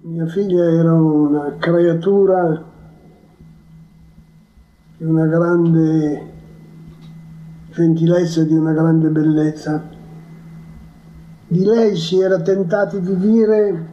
Mia figlia era una creatura di una grande gentilezza, di una grande bellezza. Di lei si era tentati di dire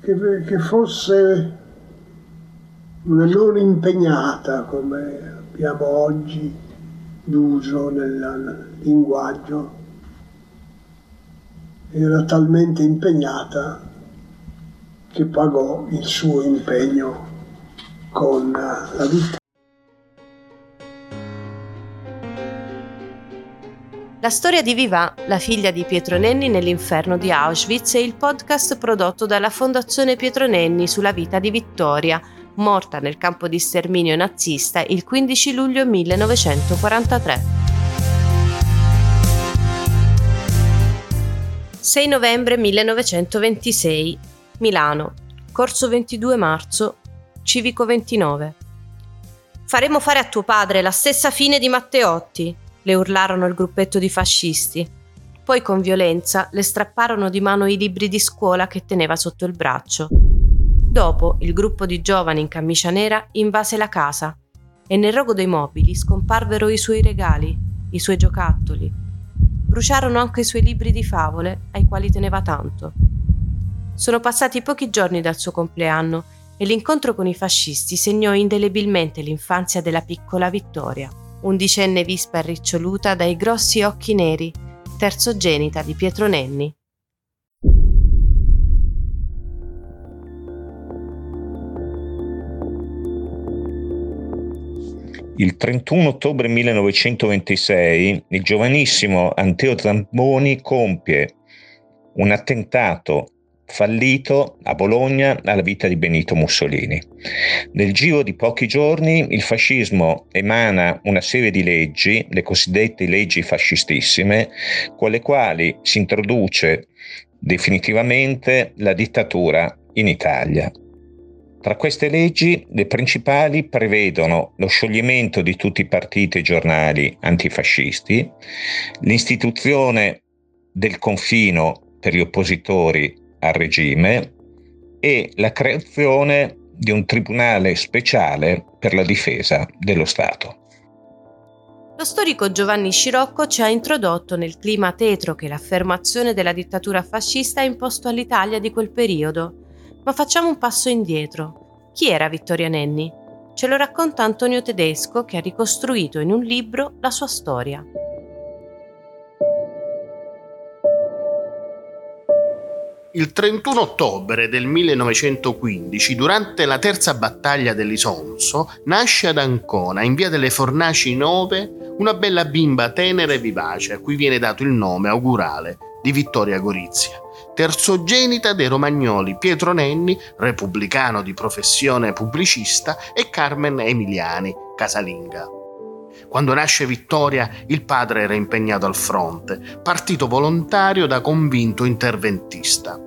che, che fosse una non impegnata come abbiamo oggi d'uso nel linguaggio era talmente impegnata che pagò il suo impegno con la vita. La storia di Viva, la figlia di Pietro Nenni nell'inferno di Auschwitz, è il podcast prodotto dalla Fondazione Pietro Nenni sulla vita di Vittoria, morta nel campo di sterminio nazista il 15 luglio 1943. 6 novembre 1926, Milano, corso 22 marzo, civico 29. Faremo fare a tuo padre la stessa fine di Matteotti, le urlarono il gruppetto di fascisti. Poi con violenza le strapparono di mano i libri di scuola che teneva sotto il braccio. Dopo il gruppo di giovani in camicia nera invase la casa e nel rogo dei mobili scomparvero i suoi regali, i suoi giocattoli, bruciarono anche i suoi libri di favole, ai quali teneva tanto. Sono passati pochi giorni dal suo compleanno e l'incontro con i fascisti segnò indelebilmente l'infanzia della piccola Vittoria, undicenne vispa riccioluta dai grossi occhi neri, terzogenita di Pietro Nenni. Il 31 ottobre 1926 il giovanissimo Anteo Zamboni compie un attentato fallito a Bologna alla vita di Benito Mussolini. Nel giro di pochi giorni il fascismo emana una serie di leggi, le cosiddette leggi fascistissime, con le quali si introduce definitivamente la dittatura in Italia. Tra queste leggi, le principali prevedono lo scioglimento di tutti i partiti e giornali antifascisti, l'istituzione del confino per gli oppositori al regime e la creazione di un tribunale speciale per la difesa dello Stato. Lo storico Giovanni Scirocco ci ha introdotto nel clima tetro che l'affermazione della dittatura fascista ha imposto all'Italia di quel periodo ma facciamo un passo indietro. Chi era Vittoria Nenni? Ce lo racconta Antonio Tedesco che ha ricostruito in un libro la sua storia. Il 31 ottobre del 1915, durante la terza battaglia dell'Isonzo, nasce ad Ancona, in via delle Fornaci 9, una bella bimba tenera e vivace, a cui viene dato il nome augurale di Vittoria Gorizia terzogenita dei romagnoli Pietro Nenni, repubblicano di professione pubblicista, e Carmen Emiliani, casalinga. Quando nasce Vittoria, il padre era impegnato al fronte, partito volontario da convinto interventista.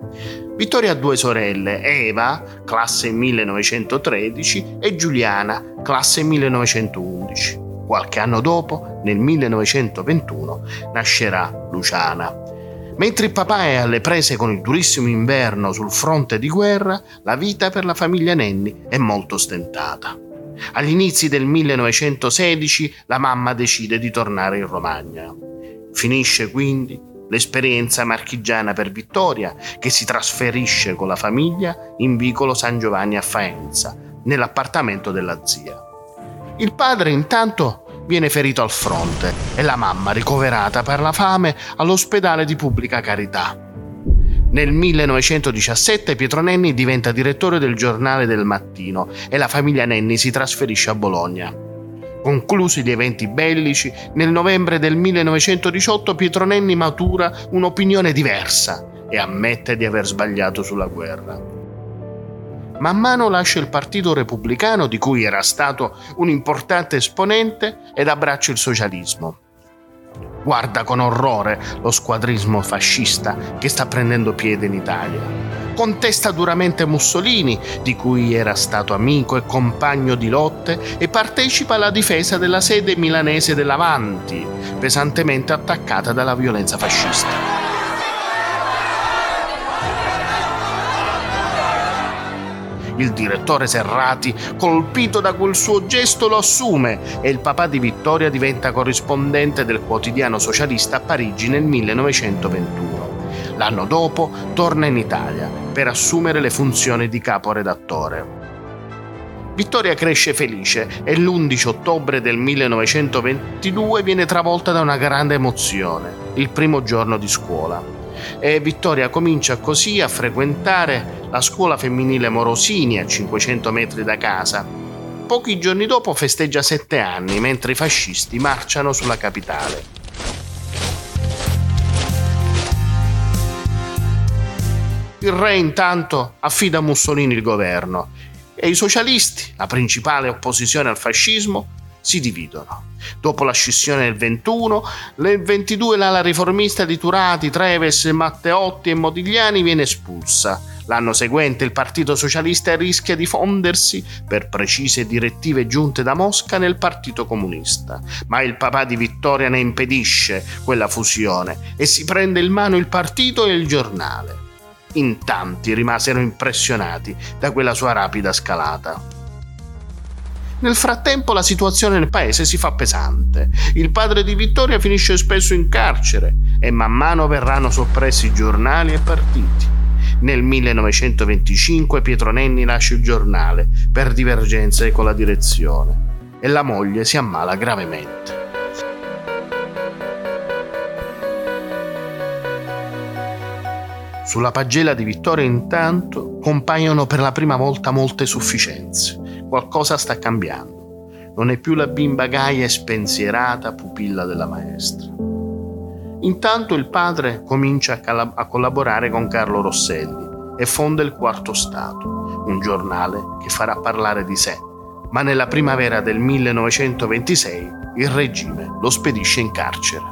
Vittoria ha due sorelle, Eva, classe 1913, e Giuliana, classe 1911. Qualche anno dopo, nel 1921, nascerà Luciana. Mentre il papà è alle prese con il durissimo inverno sul fronte di guerra, la vita per la famiglia Nenni è molto stentata. Agli inizi del 1916 la mamma decide di tornare in Romagna. Finisce quindi l'esperienza marchigiana per Vittoria, che si trasferisce con la famiglia in vicolo San Giovanni a Faenza, nell'appartamento della zia. Il padre intanto viene ferito al fronte e la mamma ricoverata per la fame all'ospedale di pubblica carità. Nel 1917 Pietro Nenni diventa direttore del giornale del mattino e la famiglia Nenni si trasferisce a Bologna. Conclusi gli eventi bellici, nel novembre del 1918 Pietro Nenni matura un'opinione diversa e ammette di aver sbagliato sulla guerra man mano lascia il Partito Repubblicano, di cui era stato un importante esponente, ed abbraccia il socialismo. Guarda con orrore lo squadrismo fascista che sta prendendo piede in Italia. Contesta duramente Mussolini, di cui era stato amico e compagno di lotte, e partecipa alla difesa della sede milanese dell'Avanti, pesantemente attaccata dalla violenza fascista. Il direttore Serrati, colpito da quel suo gesto, lo assume e il papà di Vittoria diventa corrispondente del quotidiano socialista a Parigi nel 1921. L'anno dopo torna in Italia per assumere le funzioni di caporedattore. Vittoria cresce felice e l'11 ottobre del 1922 viene travolta da una grande emozione, il primo giorno di scuola. E Vittoria comincia così a frequentare la scuola femminile Morosini a 500 metri da casa. Pochi giorni dopo festeggia sette anni mentre i fascisti marciano sulla capitale. Il re intanto affida a Mussolini il governo e i socialisti, la principale opposizione al fascismo, si dividono. Dopo la scissione del 21, nel 22 l'ala riformista di Turati, Treves, Matteotti e Modigliani viene espulsa. L'anno seguente il Partito Socialista rischia di fondersi, per precise direttive giunte da Mosca, nel Partito Comunista. Ma il papà di Vittoria ne impedisce quella fusione e si prende in mano il partito e il giornale in tanti rimasero impressionati da quella sua rapida scalata. Nel frattempo la situazione nel paese si fa pesante. Il padre di Vittoria finisce spesso in carcere e man mano verranno soppressi giornali e partiti. Nel 1925 Pietro Nenni lascia il giornale per divergenze con la direzione e la moglie si ammala gravemente. Sulla pagella di Vittoria intanto compaiono per la prima volta molte sufficienze. Qualcosa sta cambiando. Non è più la bimba gaia e spensierata pupilla della maestra. Intanto il padre comincia a, cal- a collaborare con Carlo Rosselli e fonda il Quarto Stato, un giornale che farà parlare di sé. Ma nella primavera del 1926 il regime lo spedisce in carcere.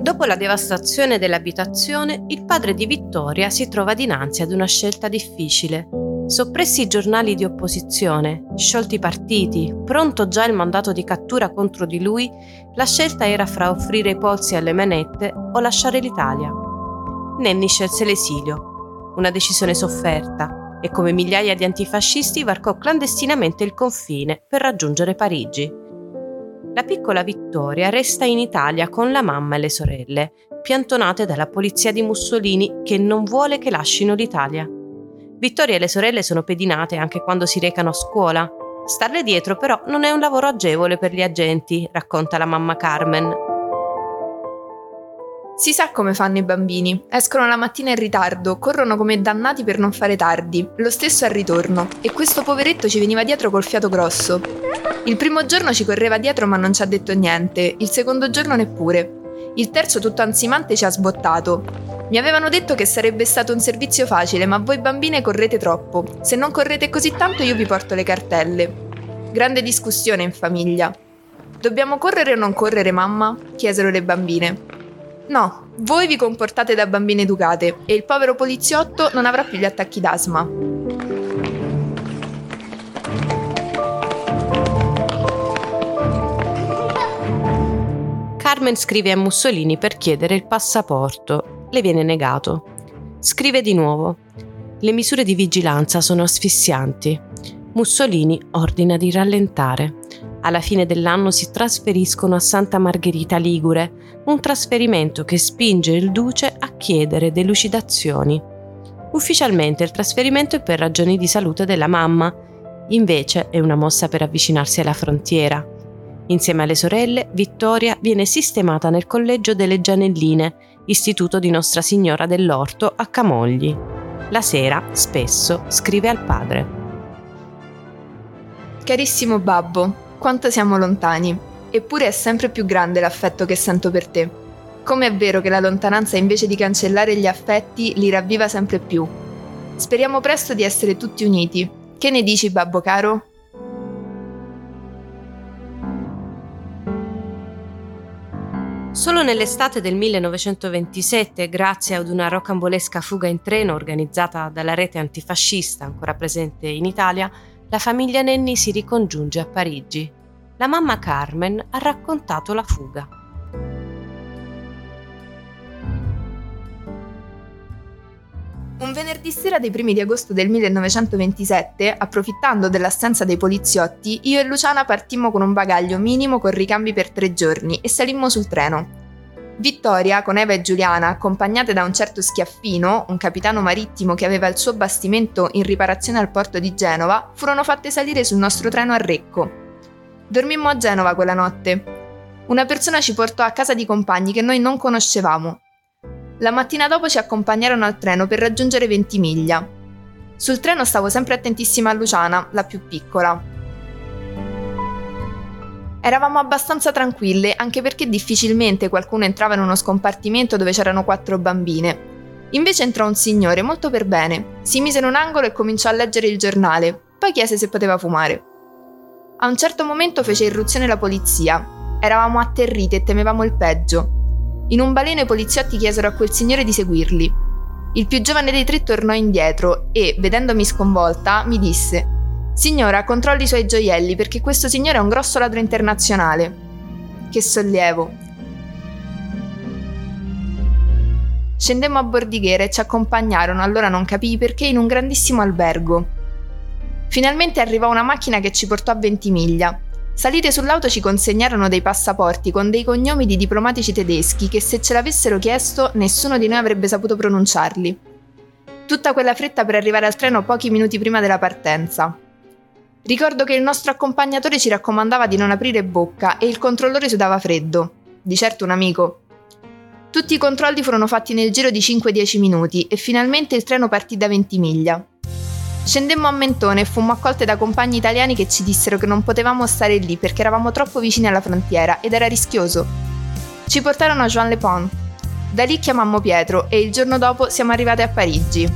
Dopo la devastazione dell'abitazione, il padre di Vittoria si trova dinanzi ad una scelta difficile. Soppressi i giornali di opposizione, sciolti i partiti, pronto già il mandato di cattura contro di lui, la scelta era fra offrire i polsi alle manette o lasciare l'Italia. Nenni scelse l'esilio, una decisione sofferta, e come migliaia di antifascisti varcò clandestinamente il confine per raggiungere Parigi. La piccola Vittoria resta in Italia con la mamma e le sorelle, piantonate dalla polizia di Mussolini che non vuole che lascino l'Italia. Vittoria e le sorelle sono pedinate anche quando si recano a scuola. Starle dietro però non è un lavoro agevole per gli agenti, racconta la mamma Carmen. Si sa come fanno i bambini. Escono la mattina in ritardo, corrono come dannati per non fare tardi. Lo stesso al ritorno. E questo poveretto ci veniva dietro col fiato grosso. Il primo giorno ci correva dietro ma non ci ha detto niente, il secondo giorno neppure. Il terzo tutto ansimante ci ha sbottato. Mi avevano detto che sarebbe stato un servizio facile, ma voi bambine correte troppo. Se non correte così tanto io vi porto le cartelle. Grande discussione in famiglia. Dobbiamo correre o non correre, mamma? chiesero le bambine. No, voi vi comportate da bambine educate e il povero poliziotto non avrà più gli attacchi d'asma. Carmen scrive a Mussolini per chiedere il passaporto. Le viene negato. Scrive di nuovo. Le misure di vigilanza sono asfissianti. Mussolini ordina di rallentare. Alla fine dell'anno si trasferiscono a Santa Margherita Ligure, un trasferimento che spinge il duce a chiedere delucidazioni. Ufficialmente il trasferimento è per ragioni di salute della mamma, invece è una mossa per avvicinarsi alla frontiera. Insieme alle sorelle, Vittoria viene sistemata nel collegio delle Gianelline, istituto di Nostra Signora dell'Orto a Camogli. La sera, spesso, scrive al padre. Carissimo babbo, quanto siamo lontani, eppure è sempre più grande l'affetto che sento per te. Come è vero che la lontananza invece di cancellare gli affetti li ravviva sempre più. Speriamo presto di essere tutti uniti. Che ne dici, babbo caro? Solo nell'estate del 1927, grazie ad una rocambolesca fuga in treno organizzata dalla rete antifascista ancora presente in Italia, la famiglia Nenni si ricongiunge a Parigi. La mamma Carmen ha raccontato la fuga. Un venerdì sera dei primi di agosto del 1927, approfittando dell'assenza dei poliziotti, io e Luciana partimmo con un bagaglio minimo con ricambi per tre giorni e salimmo sul treno. Vittoria, con Eva e Giuliana, accompagnate da un certo Schiaffino, un capitano marittimo che aveva il suo bastimento in riparazione al porto di Genova, furono fatte salire sul nostro treno a Recco. Dormimmo a Genova quella notte. Una persona ci portò a casa di compagni che noi non conoscevamo. La mattina dopo ci accompagnarono al treno per raggiungere Ventimiglia. Sul treno stavo sempre attentissima a Luciana, la più piccola. Eravamo abbastanza tranquille, anche perché difficilmente qualcuno entrava in uno scompartimento dove c'erano quattro bambine. Invece entrò un signore molto per bene, si mise in un angolo e cominciò a leggere il giornale, poi chiese se poteva fumare. A un certo momento fece irruzione la polizia. Eravamo atterrite e temevamo il peggio. In un baleno i poliziotti chiesero a quel signore di seguirli. Il più giovane dei tre tornò indietro e, vedendomi sconvolta, mi disse Signora, controlli i suoi gioielli perché questo signore è un grosso ladro internazionale. Che sollievo. Scendemmo a Bordighera e ci accompagnarono, allora non capii perché, in un grandissimo albergo. Finalmente arrivò una macchina che ci portò a Ventimiglia. Salite sull'auto ci consegnarono dei passaporti con dei cognomi di diplomatici tedeschi che se ce l'avessero chiesto nessuno di noi avrebbe saputo pronunciarli. Tutta quella fretta per arrivare al treno pochi minuti prima della partenza. Ricordo che il nostro accompagnatore ci raccomandava di non aprire bocca e il controllore sudava freddo. Di certo un amico. Tutti i controlli furono fatti nel giro di 5-10 minuti e finalmente il treno partì da Ventimiglia. Scendemmo a Mentone e fummo accolte da compagni italiani che ci dissero che non potevamo stare lì perché eravamo troppo vicini alla frontiera ed era rischioso. Ci portarono a Jean Le Pont. Da lì chiamammo Pietro e il giorno dopo siamo arrivati a Parigi.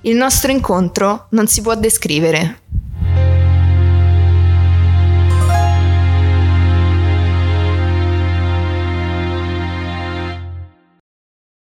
Il nostro incontro non si può descrivere.